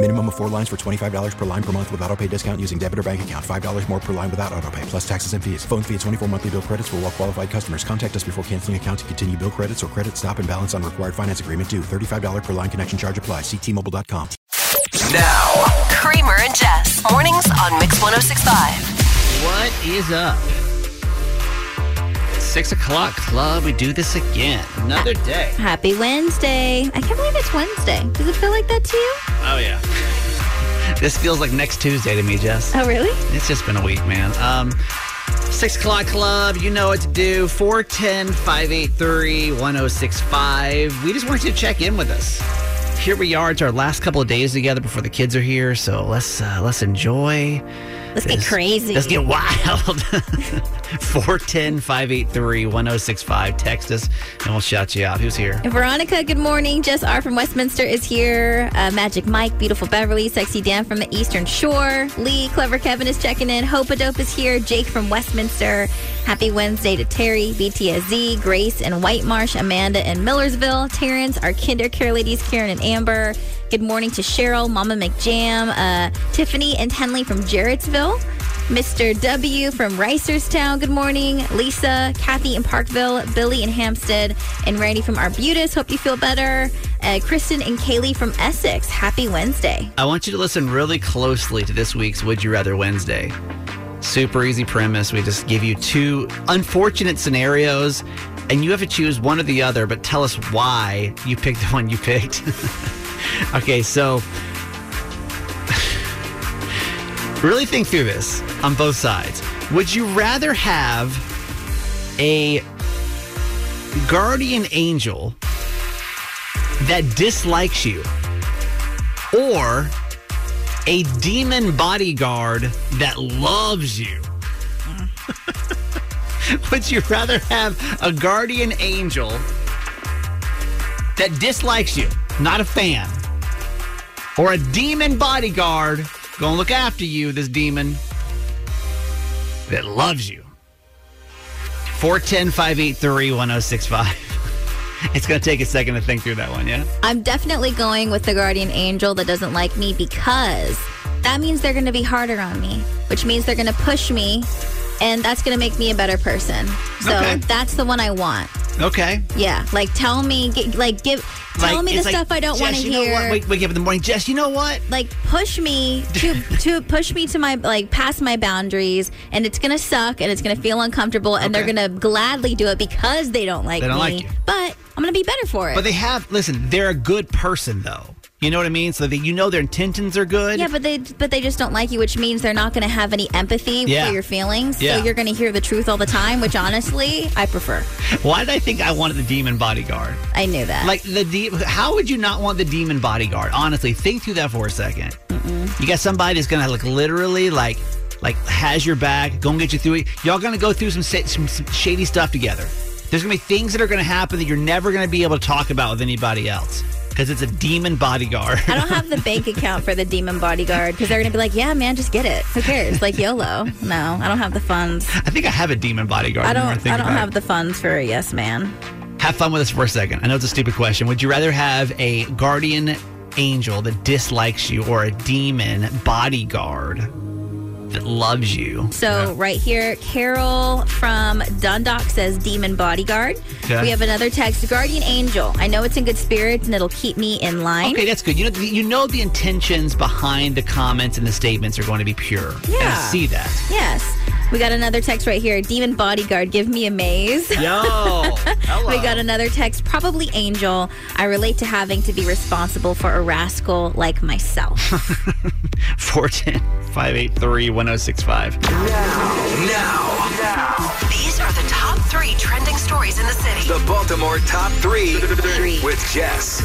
Minimum of four lines for $25 per line per month with auto pay discount using debit or bank account. $5 more per line without auto pay, plus taxes and fees. Phone fee at 24 monthly bill credits for all well qualified customers. Contact us before canceling account to continue bill credits or credit stop and balance on required finance agreement due. $35 per line connection charge apply. Ctmobile.com. Now, Kramer and Jess. Mornings on Mix 1065. What is up? Six o'clock club. We do this again. Another day. Happy Wednesday. I can't believe it's Wednesday. Does it feel like that to you? Oh yeah. This feels like next Tuesday to me, Jess. Oh, really? It's just been a week, man. Um, six o'clock club. You know what to do. 410 583 1065. We just wanted you to check in with us. Here we are. It's our last couple of days together before the kids are here. So let's uh, let's enjoy. Let's get crazy. Let's get wild. 410 583 1065. Text us and we'll shout you out. Who's here? Veronica, good morning. Jess R from Westminster is here. Uh, Magic Mike, beautiful Beverly, sexy Dan from the Eastern Shore. Lee, clever Kevin is checking in. Hope Dope is here. Jake from Westminster. Happy Wednesday to Terry, BTSZ, Grace and White Marsh, Amanda in Millersville, Terrence, our kinder care ladies, Karen and Amber. Good morning to Cheryl, Mama McJam, uh, Tiffany and Henley from Jarrettsville. Mr. W from Reisterstown, good morning. Lisa, Kathy in Parkville, Billy in Hampstead, and Randy from Arbutus. Hope you feel better. Uh, Kristen and Kaylee from Essex. Happy Wednesday. I want you to listen really closely to this week's Would You Rather Wednesday. Super easy premise. We just give you two unfortunate scenarios, and you have to choose one or the other, but tell us why you picked the one you picked. okay, so really think through this on both sides. Would you rather have a guardian angel that dislikes you or a demon bodyguard that loves you? Would you rather have a guardian angel that dislikes you, not a fan, or a demon bodyguard gonna look after you, this demon that loves you? 410 583 1065. It's gonna take a second to think through that one, yeah? I'm definitely going with the guardian angel that doesn't like me because that means they're going to be harder on me, which means they're going to push me, and that's going to make me a better person. So Okay. that's the one I want. Okay. Yeah, like tell me, g- like give, tell Like, me the it's like, stuff I don't want to you know hear. what? Wake, wake up in the morning, Jess. You know what? like push me to to push me to my like past my boundaries and it's gonna suck and it's gonna feel uncomfortable and they're gonna gladly do it because they don't like They don't me like you. but i'm gonna be better for it But they have listen. They're a good person, though. You know what I mean? So that you know their intentions are good. yeah but they but they just don't like you which means they're not gonna have any empathy Yeah. for your feelings Yeah. so you're gonna hear the truth all the time which honestly i prefer Why did I think I wanted the demon bodyguard? i knew that Like the de- how would you not want the demon bodyguard? Honestly, think through that for a 2nd You got somebody that's gonna like literally like like has your back, gonna get you through it. Y'all gonna go through some, some some shady stuff together. There's gonna be things that are gonna happen that you're never gonna be able to talk about with anybody else because it's a demon bodyguard. I don't have the bank account for the demon bodyguard because they're gonna be like, "Yeah, man, just get it. Who cares? Like YOLO." No, I don't have the funds. I think I have a demon bodyguard. I don't. I don't about it. have the funds for a yes man. Have fun with us for a second. I know it's a stupid question. Would you rather have a guardian angel that dislikes you or a demon bodyguard that loves you? So right here, Carol from Dundalk says demon bodyguard. Okay. We have another text, guardian angel. I know it's in good spirits and it'll keep me in line. Okay, that's good. You know, you know the intentions behind the comments and the statements are going to be pure. And I Yeah. see that. Yes. We got another text right here. Demon bodyguard, give me a maze. Yo. Hello. We got another text, probably Angel. I relate to having to be responsible for a rascal like myself. 410 583 1065. Now, now, now. these are the top three trending stories in the city. The Baltimore Top 3 Three. with Jess.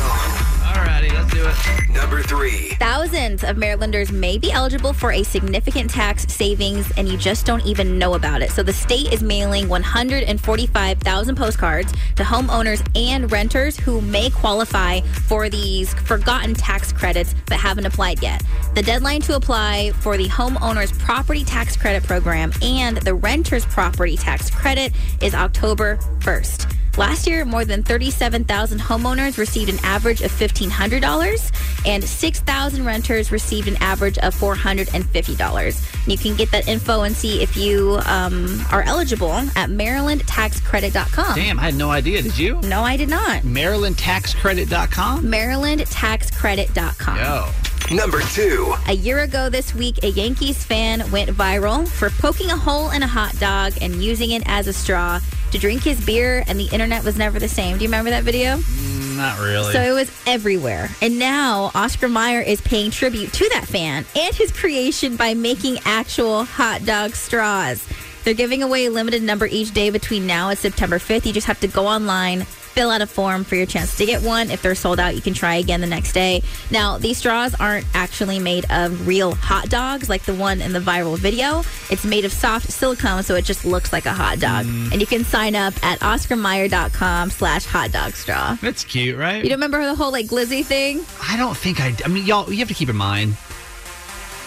Alrighty, let's do it. Number 3. Thousands of Marylanders may be eligible for a significant tax savings, and you just don't even know about it. So the state is mailing 145,000 postcards to homeowners and renters who may qualify for these forgotten tax credits but haven't applied yet. The deadline to apply for the homeowner's property tax credit program and the renter's property tax credit is October 1st. Last year, more than 37,000 homeowners received an average of $1,500, and 6,000 renters received an average of $450. And you can get that info and see if you um, are eligible at MarylandTaxCredit.com. Damn, I had no idea. Did you? No, I did not. MarylandTaxCredit.com? MarylandTaxCredit.com. Yo. Number 2. A year ago this week, a Yankees fan went viral for poking a hole in a hot dog and using it as a straw to drink his beer, and the internet was never the same. Do you remember that video? Mm, not really. So it was everywhere. And now Oscar Mayer is paying tribute to that fan and his creation by making actual hot dog straws. They're giving away a limited number each day between now and September 5th. You just have to go online, fill out a form for your chance to get one. If they're sold out, you can try again the next day. Now, these straws aren't actually made of real hot dogs like the one in the viral video. It's made of soft silicone, so it just looks like a hot dog. And you can sign up at oscarmayer.com slash hot dog straw. That's cute, right? You don't remember the whole like glizzy thing? I don't think I. I mean, y'all, you have to keep in mind,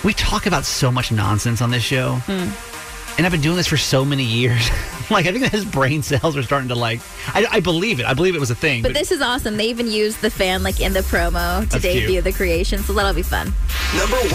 we talk about so much nonsense on this show. Hmm. And I've been doing this for so many years. like, I think that his brain cells are starting to, like, I, I believe it. I believe it was a thing. But this is awesome. They even used the fan like in the promo to debut cute. the creation, so that'll be fun. Number 1.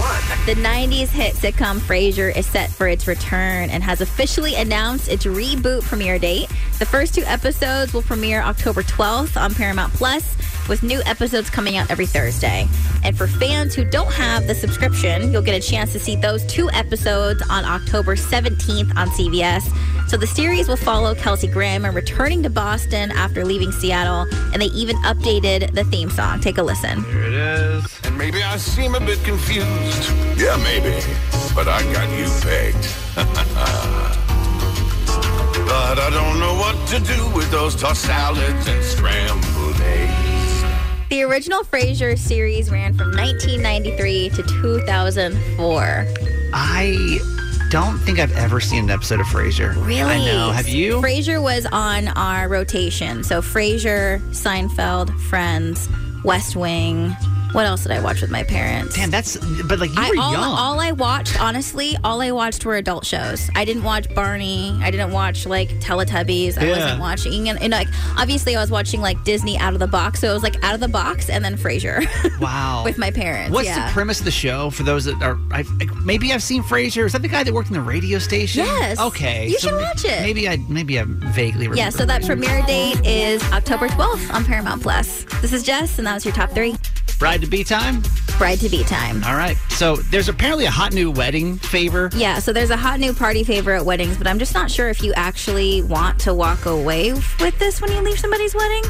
The 90s hit sitcom Frasier is set for its return and has officially announced its reboot premiere date. The first two episodes will premiere October 12th on Paramount Plus, with new episodes coming out every Thursday. And for fans who don't have the subscription, you'll get a chance to see those two episodes on October 17th on CBS. So the series will follow Kelsey Grammer returning to Boston after leaving Seattle, and they even updated the theme song. Take a listen. Here it is. And maybe I seem a bit confused. Yeah, maybe. But I got you pegged. but I don't know what to do with those tossed salads and scrambled eggs. The original Frasier series ran from 1993 to 2004. I don't think I've ever seen an episode of Frasier. Really? I know. Have you? Frasier was on our rotation. So Frasier, Seinfeld, Friends, West Wing. What else did I watch with my parents? Damn, that's. But, like, you I, were all, young. all I watched, honestly, all I watched were adult shows. I didn't watch Barney. I didn't watch like Teletubbies. I Yeah. wasn't watching, and, and like obviously, I was watching like Disney Out of the Box. So it was like Out of the Box, and then Frasier wow. with my parents. What's yeah. the premise of the show for those that are? I've, maybe I've seen Frasier. Is that the guy that worked in the radio station? Yes. Okay. You so should watch it. Maybe I maybe I vaguely remember. Yeah, so that Frasier. premiere date is October 12th on Paramount Plus. This is Jess, and that was your top three. Bride to be time. Bride to be time. All right. So there's apparently a hot new wedding favor. Yeah, so there's a hot new party favor at weddings, but I'm just not sure if you actually want to walk away with this when you leave somebody's wedding.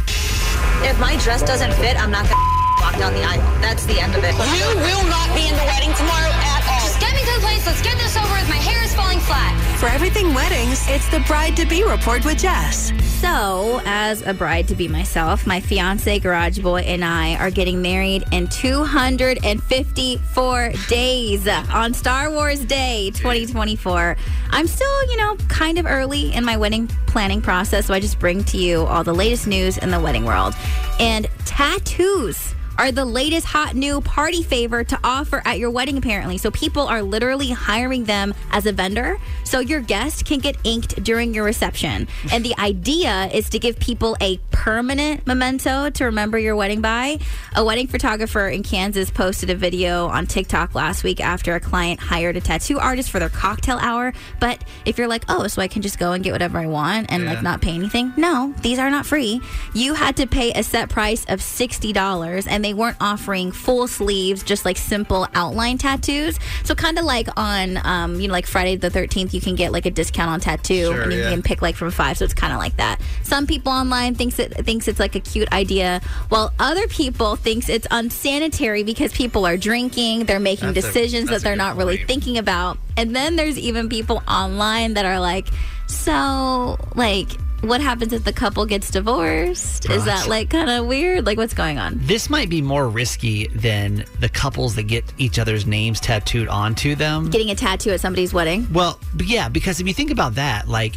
If my dress doesn't fit, I'm not going to walk down the aisle. That's the end of it. You will not be in the wedding tomorrow at all. Just get me to the place. Let's get this over with. My hair is falling flat. For everything weddings, it's the Bride to Be Report with Jess. So, as a bride to be myself, my fiance, Garage Boy, and I are getting married in 254 days on Star Wars Day 2024. I'm still, you know, kind of early in my wedding planning process, so I just bring to you all the latest news in the wedding world. And tattoos are the latest hot new party favor to offer at your wedding, apparently. So people are literally hiring them as a vendor. So your guest can get inked during your reception. And the idea is to give people a permanent memento to remember your wedding by. A wedding photographer in Kansas posted a video on TikTok last week after a client hired a tattoo artist for their cocktail hour. But if you're like, oh, so I can just go and get whatever I want and Yeah. like not pay anything? No, these are not free. You had to pay a set price of $60 and they they weren't offering full sleeves, just like simple outline tattoos. So kind of like on, um, you know, like Friday the 13th, you can get like a discount on tattoo Sure, and you yeah. can pick like from five. So it's kind of like that. Some people online thinks it thinks it's like a cute idea, while other people thinks it's unsanitary because people are drinking, they're making That's decisions that's that they're not really thinking about. And then there's even people online that are like, so like what happens if the couple gets divorced? Is that like kind of weird? Like what's going on? This might be more risky than the couples that get each other's names tattooed onto them. Getting a tattoo at somebody's wedding? Well, yeah, because if you think about that, like,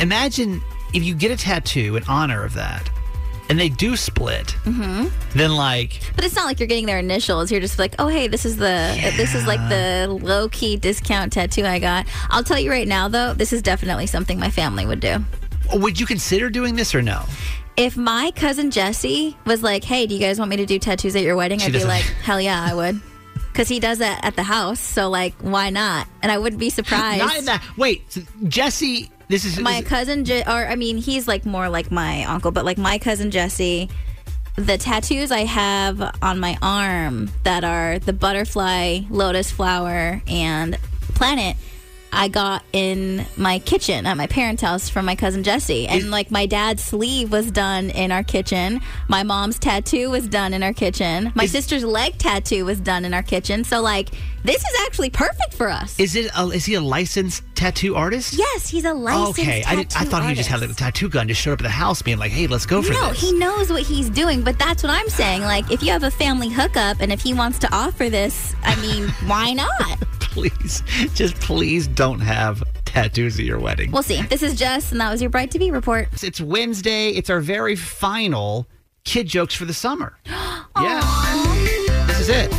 imagine if you get a tattoo in honor of that, and they do split, hmm then like, But it's not like you're getting their initials. You're just like, oh hey, this is the this is like the low key discount tattoo I got. I'll tell you right now though, this is definitely something my family would do. would you consider doing this or no? If my cousin Jesse was like, "Hey, do you guys want me to do tattoos at your wedding?" She I'd be like, "Hell yeah, I would." Because he does that at the house, so like, why not? And I wouldn't be surprised. Not in that. Wait, so Jesse. This is my is- cousin, Je- or I mean, he's like more like my uncle, but like my cousin Jesse. The tattoos I have on my arm that are the butterfly, lotus flower, and planet. I got in my kitchen at my parents' house from my cousin Jesse. And like my dad's sleeve was done in our kitchen. My mom's tattoo was done in our kitchen. My sister's leg tattoo was done in our kitchen. So like this is actually perfect for us. Is it? A, is he a licensed tattoo artist? Yes, he's a licensed Okay, I, did, I thought he just had like, a tattoo gun, just showed up at the house, being like, "Hey, let's go for no, this." No, he knows what he's doing, but that's what I'm saying. Like, if you have a family hookup and if he wants to offer this, I mean, why not? please, just please don't have tattoos at your wedding. We'll see. This is Jess, and that was your Bride to Be report. It's Wednesday. It's our very final kid jokes for the summer. yeah. This is it.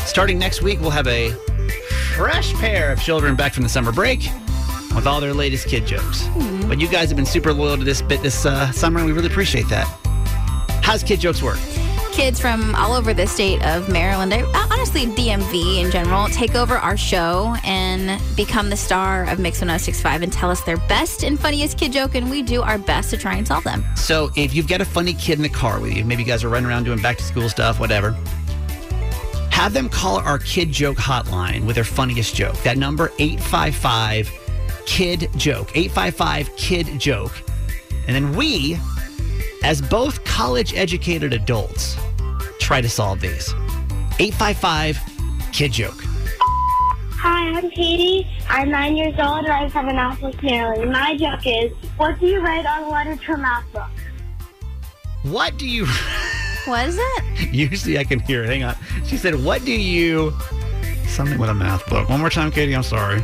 Starting next week, we'll have a fresh pair of children back from the summer break with all their latest kid jokes. But you guys have been super loyal to this bit this uh, summer, and we really appreciate that. How's kid jokes work? Kids from all over the state of Maryland, uh, honestly, DMV in general, take over our show and become the star of Mix 1065 and tell us their best and funniest kid joke, and we do our best to try and solve them. So if you've got a funny kid in the car with you, maybe you guys are running around doing back to school stuff, whatever. Have them call our kid joke hotline with their funniest joke. That number 855 kid joke. 855 kid joke. And then we, as both college educated adults, try to solve these. 855 kid joke. Hi, I'm Katie. I'm nine years old and I live in Annapolis, Maryland. My joke is, what do you write on a letter to a math book? What do you What is it? Usually I can hear it. Hang on. She said, What do you something with a math book? One more time, Katie, I'm sorry.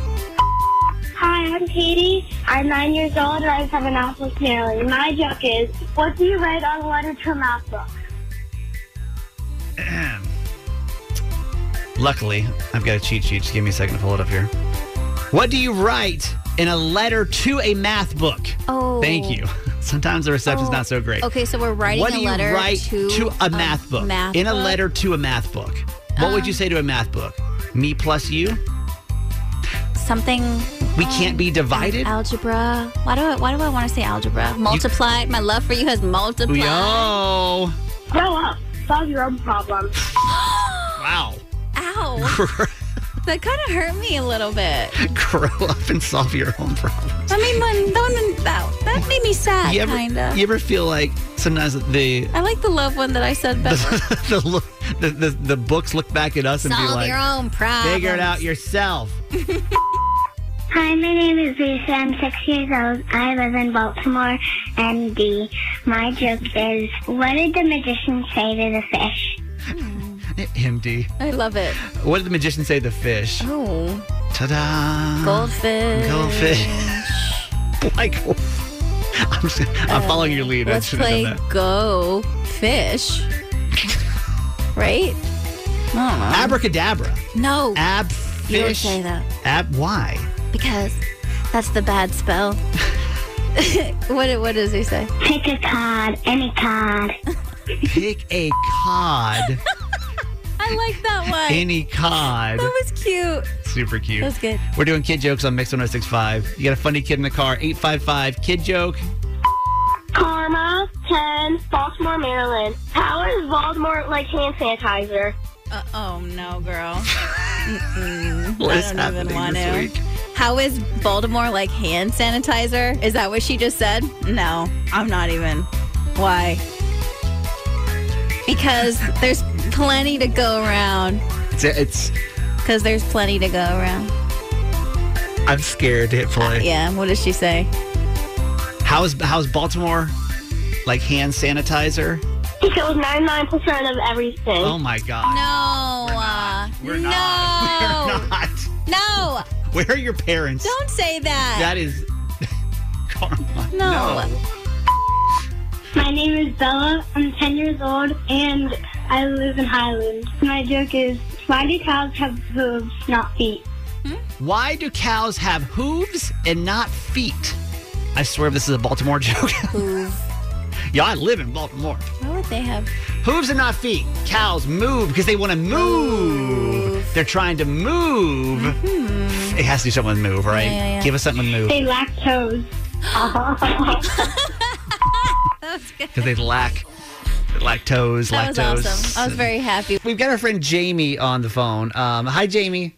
Hi, I'm Katie. I'm nine years old and I live in Annapolis, Maryland. My joke is, what do you write on a letter to a math book? Luckily, I've got a cheat sheet. Just give me a second to pull it up here. What do you write in a letter to a math book? Oh. Thank you. Sometimes the reception's Oh, not so oh. great. Okay, so we're writing what a do you letter write to, a math book? math in a book? letter to a math book. What would you um. say to a math book? Me plus you? Something. We can't be um, divided? Algebra. Why do I? Why do I want to say algebra? Multiplied. My love for you has multiplied. Yo. Grow up. Solve your own problems. Wow. Ow. that kind of hurt me a little bit. Grow up and solve your own problems. I mean, when, when, that, that made me sad, You ever, kind of. you ever feel like sometimes the I like the love one that I said better. the, look, the, the the books look back at us and be Solve like, your own problems. figure it out yourself. Hi, my name is Lisa. I'm six years old. I live in Baltimore, MD. My joke is, what did the magician say to the fish? MD. I love it. What did the magician say to the fish? Oh, Ta-da! goldfish. Goldfish. like, I'm, just, I'm following your lead. Uh, Let's play. Go Fish. right? I. Abracadabra. No. Ab You don't fish. say that. Ab. Why? Because that's the bad spell. what what does he say? Pick a card, any card. Pick a cod. I like that one. Any cod. that was cute. Super cute. That was good. We're doing kid jokes on Mix 1065. You got a funny kid in the car. 855 kid joke. Karma, 10, Baltimore, Maryland. How is Baltimore like hand sanitizer? Uh, oh no, girl. What I don't happening even want this to. week? How is Baltimore like hand sanitizer? Is that what she just said? No, I'm not even. Why? Because there's plenty to go around. It's, it's Because there's plenty to go around. I'm scared to hit play. Yeah, what does she say? How's how's Baltimore like hand sanitizer? He kills 99% of everything. Oh my god. No. uh, We're no. not. We're not. No. Where are your parents? Don't say that. That is karma. No. My name is Bella. I'm 10 years old and I live in Highland. My joke is why do cows have hooves, not feet? Hmm? Why do cows have hooves and not feet? I swear this is a Baltimore joke. Hooves. yeah, I live in Baltimore. Why would they have? Hooves and not feet. Cows move because they want to move. They're trying to move. Mm-hmm. It has to do something with move, right? Yeah, yeah, yeah. Give us something with move. They lack toes. Because they lack lactose, That was awesome. I was very happy. We've got our friend Jamie on the phone. Um, hi, Jamie.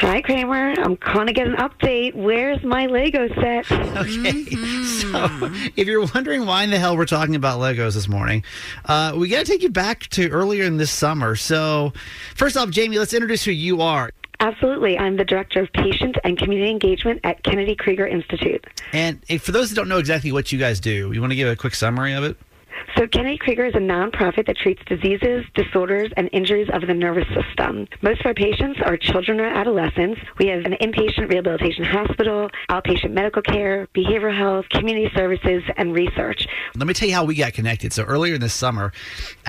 Hi, Kramer. I'm calling to get an update. Where's my Lego set? Okay. So, if you're wondering why in the hell we're talking about Legos this morning, uh, we got to take you back to earlier in this summer. So, first off, Jamie, let's introduce who you are. Absolutely. I'm the Director of Patient and Community Engagement at Kennedy Krieger Institute. And for those that don't know exactly what you guys do, you want to give a quick summary of it? So, Kennedy Krieger is a nonprofit that treats diseases, disorders, and injuries of the nervous system. Most of our patients are children or adolescents. We have an inpatient rehabilitation hospital, outpatient medical care, behavioral health, community services, and research. Let me tell you how we got connected. So earlier in this summer,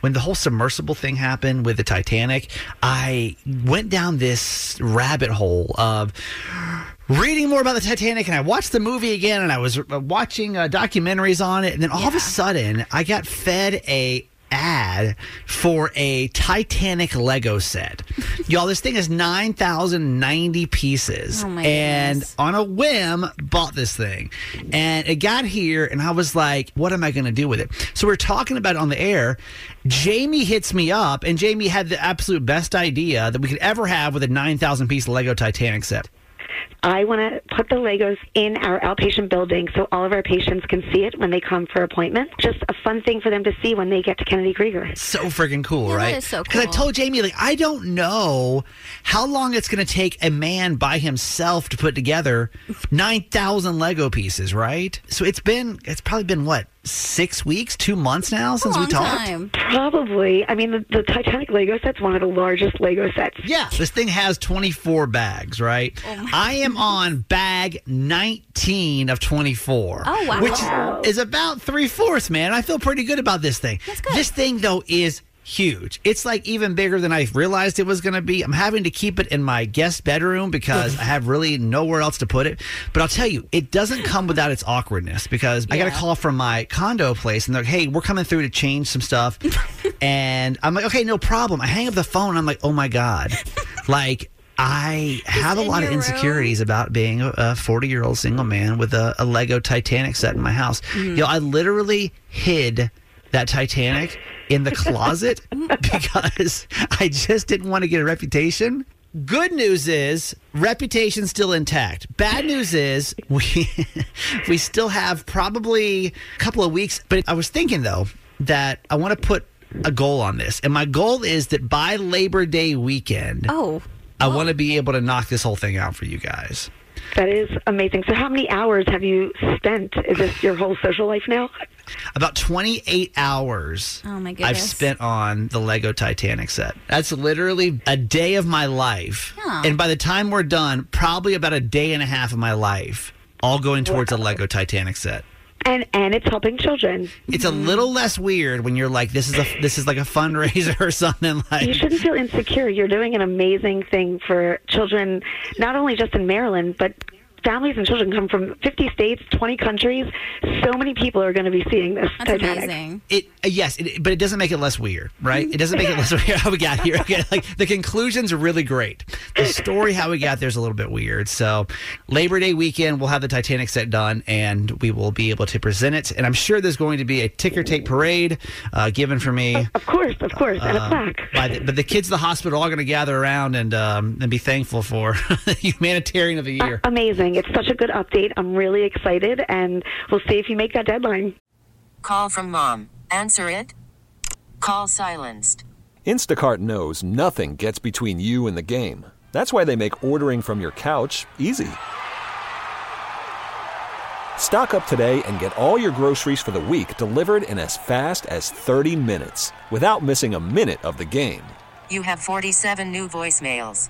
when the whole submersible thing happened with the Titanic, I went down this rabbit hole of reading more about the Titanic, and I watched the movie again, and I was uh, watching uh, documentaries on it, and then all of a sudden, I got fed a ad for a Titanic Lego set. Y'all, this thing is 9,090 pieces. Oh my and on a whim, bought this thing. And it got here, and I was like, what am I going to do with it? So we're talking about it on the air. Jamie hits me up, and Jamie had the absolute best idea that we could ever have with a 9,000 piece Lego Titanic set. I want to put the Legos in our outpatient building so all of our patients can see it when they come for appointments. Just a fun thing for them to see when they get to Kennedy Krieger. So freaking cool, Yeah, right? is so cool. Because I told Jamie, like, I don't know how long it's going to take a man by himself to put together 9,000 Lego pieces, right? So it's been, it's probably been what, six weeks, two months now since we talked? Probably. I mean, the, the Titanic Lego set's one of the largest Lego sets. Yeah, this thing has 24 bags, right? I am on bag 19 of 24. Oh, wow. Which is about three fourths, man. I feel pretty good about this thing. This thing, though, is huge. It's like even bigger than I realized it was going to be. I'm having to keep it in my guest bedroom because I have really nowhere else to put it. But I'll tell you, it doesn't come without its awkwardness because I got a call from my condo place and they're like, hey, we're coming through to change some stuff. and I'm like, okay, no problem. I hang up the phone. I'm like, oh my God. like, I have a lot of insecurities about being a 40 year old single man with a, a Lego Titanic set in my house. Mm-hmm. You know, I literally hid that Titanic in the closet because I just didn't want to get a reputation. Good news is reputation's still intact. Bad news is we we still have probably a couple of weeks. But I was thinking though that I want to put a goal on this, and my goal is that by Labor Day weekend, oh, I want to be able to knock this whole thing out for you guys. That is amazing. So, how many hours have you spent? Is this your whole social life now? About 28 hours Oh, my goodness. I've spent on the Lego Titanic set. That's literally a day of my life. Yeah. And by the time we're done, probably about a day and a half of my life, all going towards a Lego Titanic set. And and it's helping children. It's a little less weird when you're like, this is a this is like a fundraiser or something like. You shouldn't feel insecure. You're doing an amazing thing for children, not only just in Maryland, but families and children come from 50 states, 20 countries. So many people are going to be seeing this That's Titanic. amazing. It uh, yes, it, but it doesn't make it less weird, right? It doesn't make it less weird how we got here. Okay, like the conclusions are really great. The story how we got there is a little bit weird. So Labor Day weekend, we'll have the Titanic set done, and we will be able to present it. And I'm sure there's going to be a ticker tape parade uh, given for me. Of course, of course, and a um, plaque. by the, but the kids at the hospital are all going to gather around and um, and be thankful for the humanitarian of the year. Amazing. It's such a good update. I'm really excited, and we'll see if you make that deadline. Call from mom. Answer it. Call silenced. Instacart knows nothing gets between you and the game. That's why they make ordering from your couch easy. Stock up today and get all your groceries for the week delivered in as fast as 30 minutes without missing a minute of the game. You have 47 new voicemails.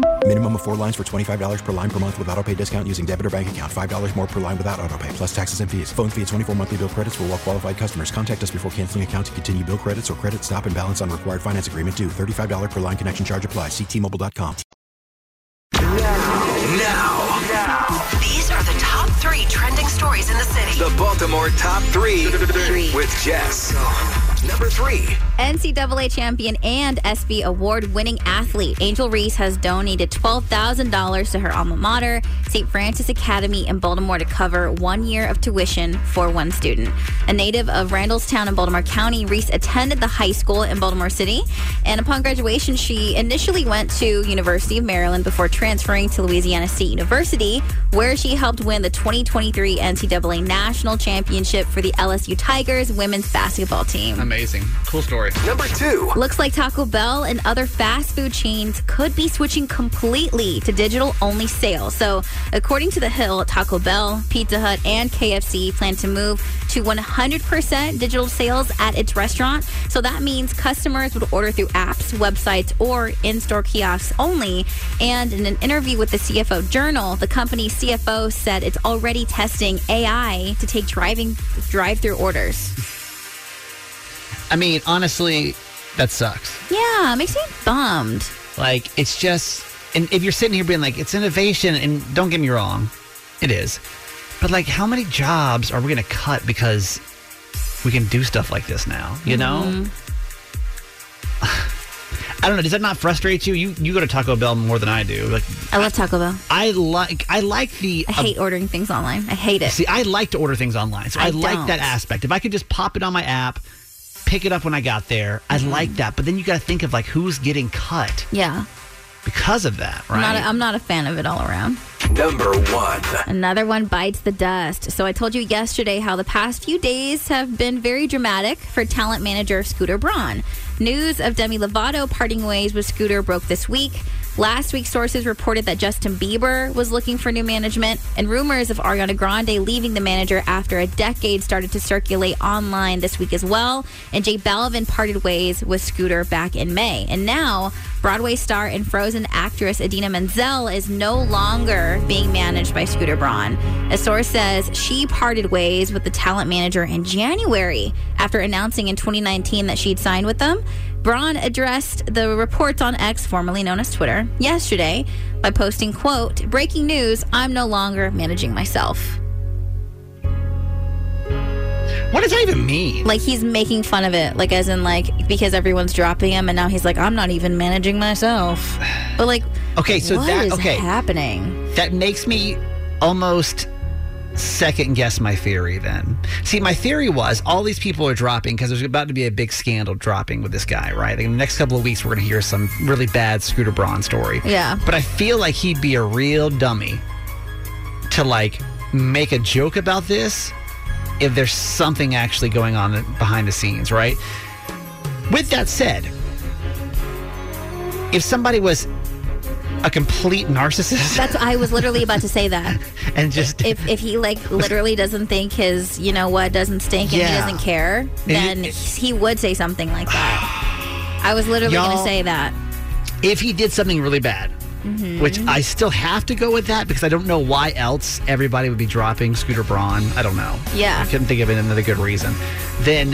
Minimum of four lines for $25 per line per month with auto pay discount using debit or bank account. $5 more per line without auto pay, plus taxes and fees. Phone fee at 24 monthly bill credits for all well qualified customers. Contact us before canceling account to continue bill credits or credit stop and balance on required finance agreement due. $35 per line connection charge applies. Ctmobile.com. Now, These are the top three trending stories in the city. the Baltimore top three, with Jess. Number three. NCAA champion and ESPY award winning athlete Angel Reese has donated $12,000 to her alma mater, St. Frances Academy in Baltimore, to cover one year of tuition for one student. A native of Randallstown in Baltimore County, Reese attended the high school in Baltimore City, and upon graduation, she initially went to University of Maryland before transferring to Louisiana State University, where she helped win the 2023 NCAA National Championship for the LSU Tigers women's basketball team. Amazing. Cool story. Number two. Looks like Taco Bell and other fast food chains could be switching completely to digital only sales. So, according to The Hill, Taco Bell, Pizza Hut, and KFC plan to move to 100% digital sales at its restaurant. So, that means customers would order through apps, websites, or in store kiosks only. And in an interview with the CFO Journal, the company's CFO said it's already testing AI to take driving drive-through orders. I mean, honestly, that sucks. Yeah, it makes me bummed. Like, it's just, and if you're sitting here being like, it's innovation, and don't get me wrong, it is. But like, how many jobs are we going to cut because we can do stuff like this now? You know? Mhm. I don't know. Does that not frustrate you? You you go to Taco Bell more than I do. Like I love Taco Bell. I like I like the. I hate ordering things online. I hate it. See, I like to order things online, so I, I like that aspect. If I could just pop it on my app, pick it up when I got there, I Mm-hmm. like that. But then you got to think of like who's getting cut Yeah. because of that, right? I'm not, a, I'm not a fan of it all around. Number one. Another one bites the dust. So I told you yesterday how the past few days have been very dramatic for talent manager Scooter Braun. News of Demi Lovato parting ways with Scooter broke this week. Last week, sources reported that Justin Bieber was looking for new management, and rumors of Ariana Grande leaving the manager after a decade started to circulate online this week as well. And J Balvin parted ways with Scooter back in May. And now, Broadway star and Frozen actress Idina Menzel is no longer being managed by Scooter Braun. A source says she parted ways with the talent manager in January after announcing in 2019 that she'd signed with them. Braun addressed the reports on X, formerly known as Twitter, yesterday by posting, quote, breaking news, I'm no longer managing myself. What does that even mean? Like he's making fun of it, like as in like because everyone's dropping him and now he's like, I'm not even managing myself. But like Okay, so what that is okay happening? that makes me almost second guess my theory then. See, my theory was all these people are dropping because there's about to be a big scandal dropping with this guy, right? In the next couple of weeks, we're going to hear some really bad Scooter Braun story. Yeah. But I feel like he'd be a real dummy to like make a joke about this if there's something actually going on behind the scenes, right? With that said, if somebody was a complete narcissist That's I was literally about to say that. and just If if he like literally doesn't think his you know what doesn't stink and he doesn't care, then he would say something like that. I was literally going to say that. if he did something really bad, Mhm. which I still have to go with that because I don't know why else everybody would be dropping Scooter Braun. I don't know. Yeah. I couldn't think of another good reason. Then,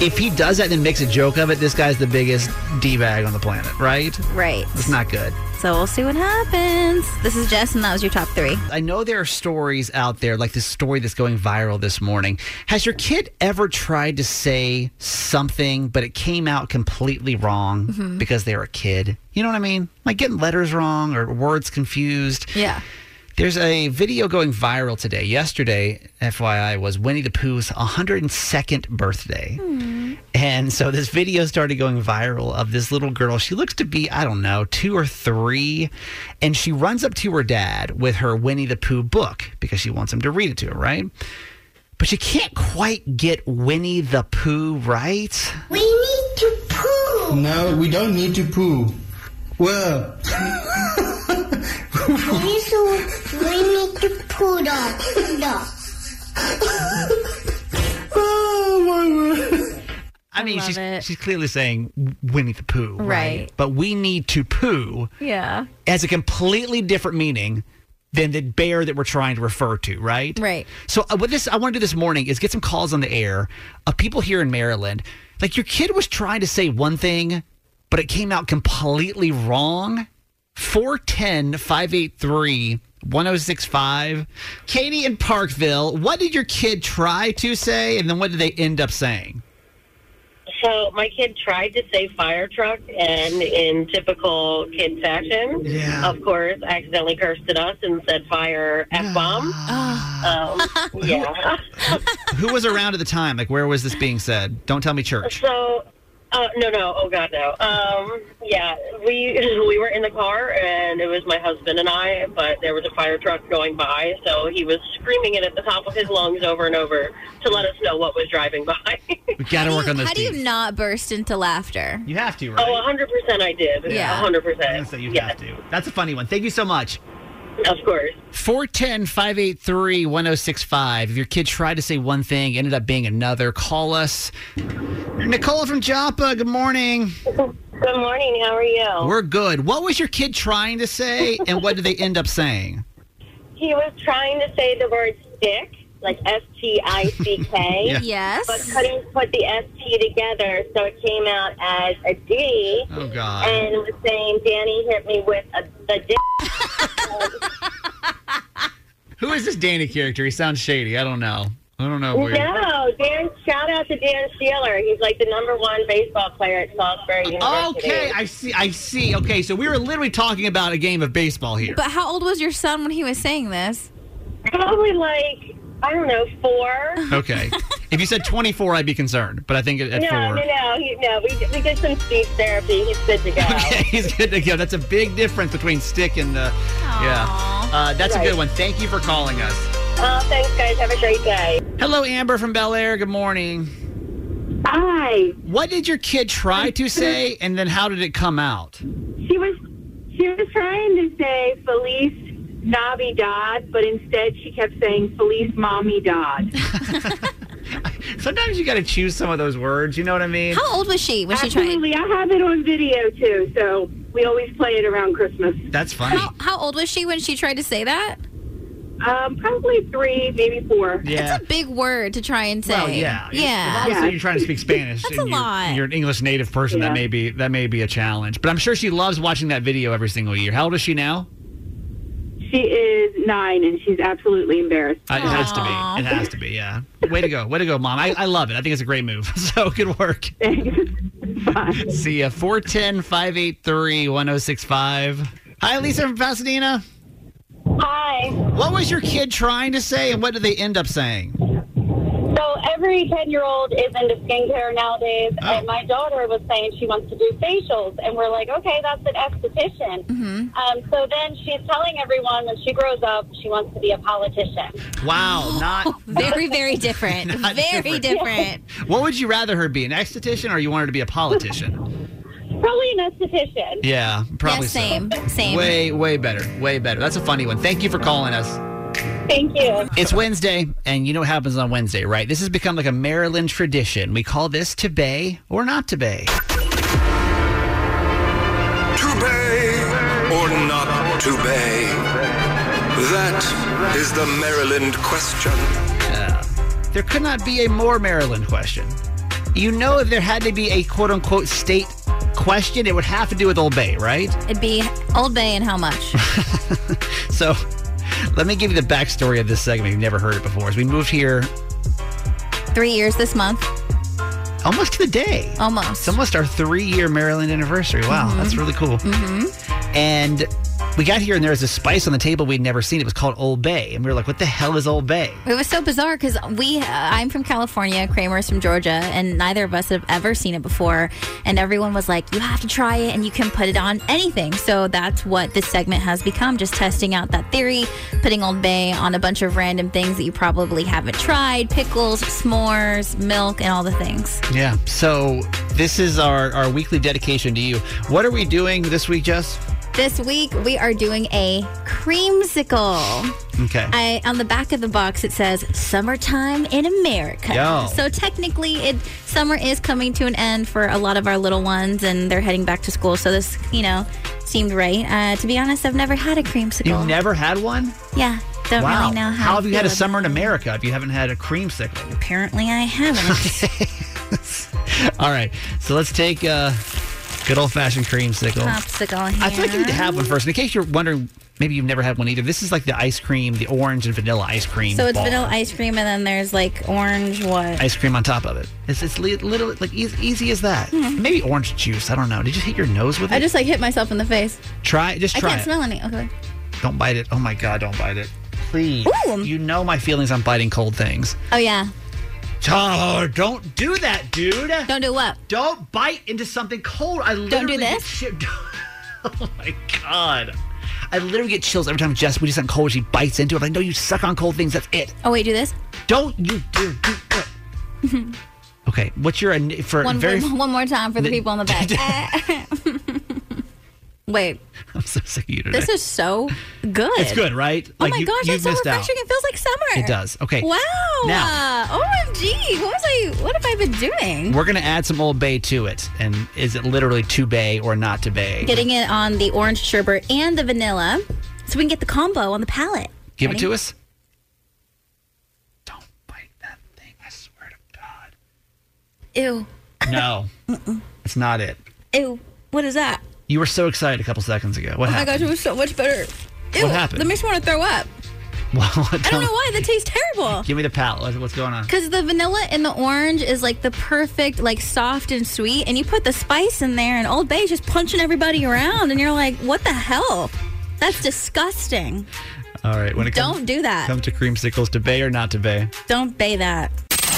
if he does that and makes a joke of it, this guy's the biggest d bag on the planet, right? Right. It's not good. So we'll see what happens. This is Jess, and that was your top three. I know there are stories out there, like this story that's going viral this morning. Has your kid ever tried to say something, but it came out completely wrong Mhm. because they're a kid? You know what I mean? Like getting letters wrong or words confused. Yeah. There's a video going viral today. Yesterday, FYI, was Winnie the Pooh's 102nd birthday. Hmm. And so this video started going viral of this little girl. She looks to be, I don't know, two or three. And she runs up to her dad with her Winnie the Pooh book because she wants him to read it to her, right? But she can't quite get Winnie the Pooh right. We need to poo. No, we don't need to poo. Well, This one, we need to poo dog. Dog. oh my word. I mean, love she's, it. she's clearly saying Winnie the Pooh, right? Right. But we need to poo Yeah. has a completely different meaning than the bear that we're trying to refer to, right? Right. So uh, what this I want to do this morning is get some calls on the air of people here in Maryland. Like your kid was trying to say one thing, but it came out completely wrong. 410 583 1065. Katie in Parkville, what did your kid try to say and then what did they end up saying? So my kid tried to say fire truck, and in typical kid fashion, Yeah. of course, accidentally cursed at us and said fire f bomb. um, yeah. Who was around at the time? Like where was this being said? Don't tell me church. So. Uh, no, no, oh God, no. Um, yeah, we we were in the car, and it was my husband and I. But there was a fire truck going by, so he was screaming it at the top of his lungs over and over to let us know what was driving by. We got to work on those How do you teams. not burst into laughter? You have to, right? Oh, 100% I did. Yeah. 100%. So you yeah, have to. That's a funny one. Thank you so much. Of course. 410 583 1065. If your kid tried to say one thing, ended up being another, call us. Nicole from Joppa, good morning. Good morning. How are you? We're good. What was your kid trying to say, and what did they end up saying? He was trying to say the word stick, like S T I C K. Yeah. Yes. But couldn't put the S T together, so it came out as a D. Oh, God. And was saying, Danny hit me with a, the dick. Who is this Danny character? He sounds shady. I don't know. I don't know. Weird. No, Dan, shout out to Dan Sheeler. He's like the number one baseball player at Salisbury University. Okay, I see. I see. Okay, so we were literally talking about a game of baseball here. But how old was your son when he was saying this? Probably like, I don't know, four. Okay. if you said 24, I'd be concerned. But I think at, at no, four. no, no, he, no. We, we did some speech therapy. He's good to go. Okay, he's good to go. That's a big difference between stick and uh, yeah. Uh, that's a good one. Thank you for calling us. Oh, thanks, guys. Have a great day. Hello, Amber from Bel Air. Good morning. Hi. What did your kid try to say, and then how did it come out? She was she was trying to say Felice Navidad, but instead she kept saying Felice Mommy Dad. Sometimes you got to choose some of those words. You know what I mean? How old was she when she tried? Absolutely, I have it on video too, so we always play it around Christmas. That's funny. How, how old was she when she tried to say that? Um, probably three, maybe four. Yeah. It's a big word to try and say. Well, yeah. Yeah. Obviously, you're trying to speak Spanish. That's and a you're, lot. You're an English native person. That Yeah. may be that may be a challenge. But I'm sure she loves watching that video every single year. How old is she now? She is nine, and she's absolutely embarrassed. Uh, it has to be. It has to be. Yeah. Way to go. Way to go, mom. I, I love it. I think it's a great move. So good work. See ya. 410 583 1065. Hi, Lisa from Pasadena. Hi. What was your kid trying to say, and what did they end up saying? So every 10 year old is into skincare nowadays, and my daughter was saying she wants to do facials, and we're like, okay, that's an esthetician. Um, so then she's telling everyone when she grows up, she wants to be a politician. Wow, not Very, very different. Not very different. different. What would you rather her be, an esthetician, or you want her to be a politician? Probably an esthetician. Yeah, probably so. same, same. Way, way better, way better. That's a funny one. Thank you for calling us. Thank you. It's Wednesday, and you know what happens on Wednesday, right? This has become like a Maryland tradition. We call this to bay or not to bay. To bay or not to bay? That is the Maryland question. Yeah. There could not be a more Maryland question. You know, if there had to be a quote unquote state question, it would have to do with Old Bay, right? It'd be Old Bay and how much? So let me give you the backstory of this segment. You've never heard it before. As we moved here Three years this month. almost to the day. Almost. It's almost our three year Maryland anniversary. Wow, that's really cool. Mm-hmm. And we got here and there was a spice on the table we'd never seen. It was called Old Bay. And we were like, what the hell is Old Bay? It was so bizarre because we, uh, I'm from California, Kramer's from Georgia, and neither of us have ever seen it before. And everyone was like, you have to try it and you can put it on anything. So that's what this segment has become just testing out that theory, putting Old Bay on a bunch of random things that you probably haven't tried pickles, s'mores, milk, and all the things. Yeah. So this is our, our weekly dedication to you. What are we doing this week, Jess? This week we are doing a creamsicle. Okay. I on the back of the box it says "Summertime in America." Yo. So technically, it summer is coming to an end for a lot of our little ones, and they're heading back to school. So this, you know, seemed right. Uh, to be honest, I've never had a creamsicle. You've never had one? yeah, don't wow. really know how. How have you had a summer in. America if you haven't had a creamsicle? Apparently, I haven't. All right. So let's take a good old fashioned creamsicle. Popsicle here. I feel like you need to have one first. In case you're wondering, maybe you've never had one either. This is like the ice cream, the orange and vanilla ice cream. So it's vanilla ice cream, and then there's like orange what? Ice cream on top of it. It's, it's li- little like easy, easy as that. Hmm. Maybe orange juice. I don't know. Did you hit your nose with it? I just like hit myself in the face. try. Just I can't it. smell any. Okay. Don't bite it. Oh my god! Don't bite it. Please. Ooh. You know my feelings on biting cold things. Oh yeah. Oh, don't do that, dude. Don't do what? Don't bite into something cold. I literally do get this? chi- oh my god. I literally get chills every time Jess, we do something cold, she bites into it. I'm like, no, you suck on cold things. That's it. Oh wait, do this. Don't you do, do it. Okay, what's your for One, very? one, one more time for the people in the back. Wait, I'm so sick of you today. this is so good. it's good, right? Oh my you, gosh, that's so missed out. refreshing. It feels like summer. It does. Okay. Wow. Now- Uh, OMG. What was I? What have I been doing? We're gonna add some Old Bay to it, and is it literally to bay or not to bay? Getting it on the orange sherbet and the vanilla, so we can get the combo on the palate. Give Ready? it to us. Don't bite that thing, I swear to God. Ew. No, it's not it. Ew. What is that? You were so excited a couple seconds ago. What oh my gosh, it was so much better. Ew. What happened? That makes me want to throw up. Well, I don't know why. That tastes terrible. Give me the palate. What's- going on? Because the vanilla and the orange is like the perfect, like soft and sweet, and you put the spice in there, and Old Bay is just punching everybody around, and you're like, what the hell? That's disgusting. All right. When it comes, Don't do that. Come to creamsicles, to bay or not to bay? Don't bay that.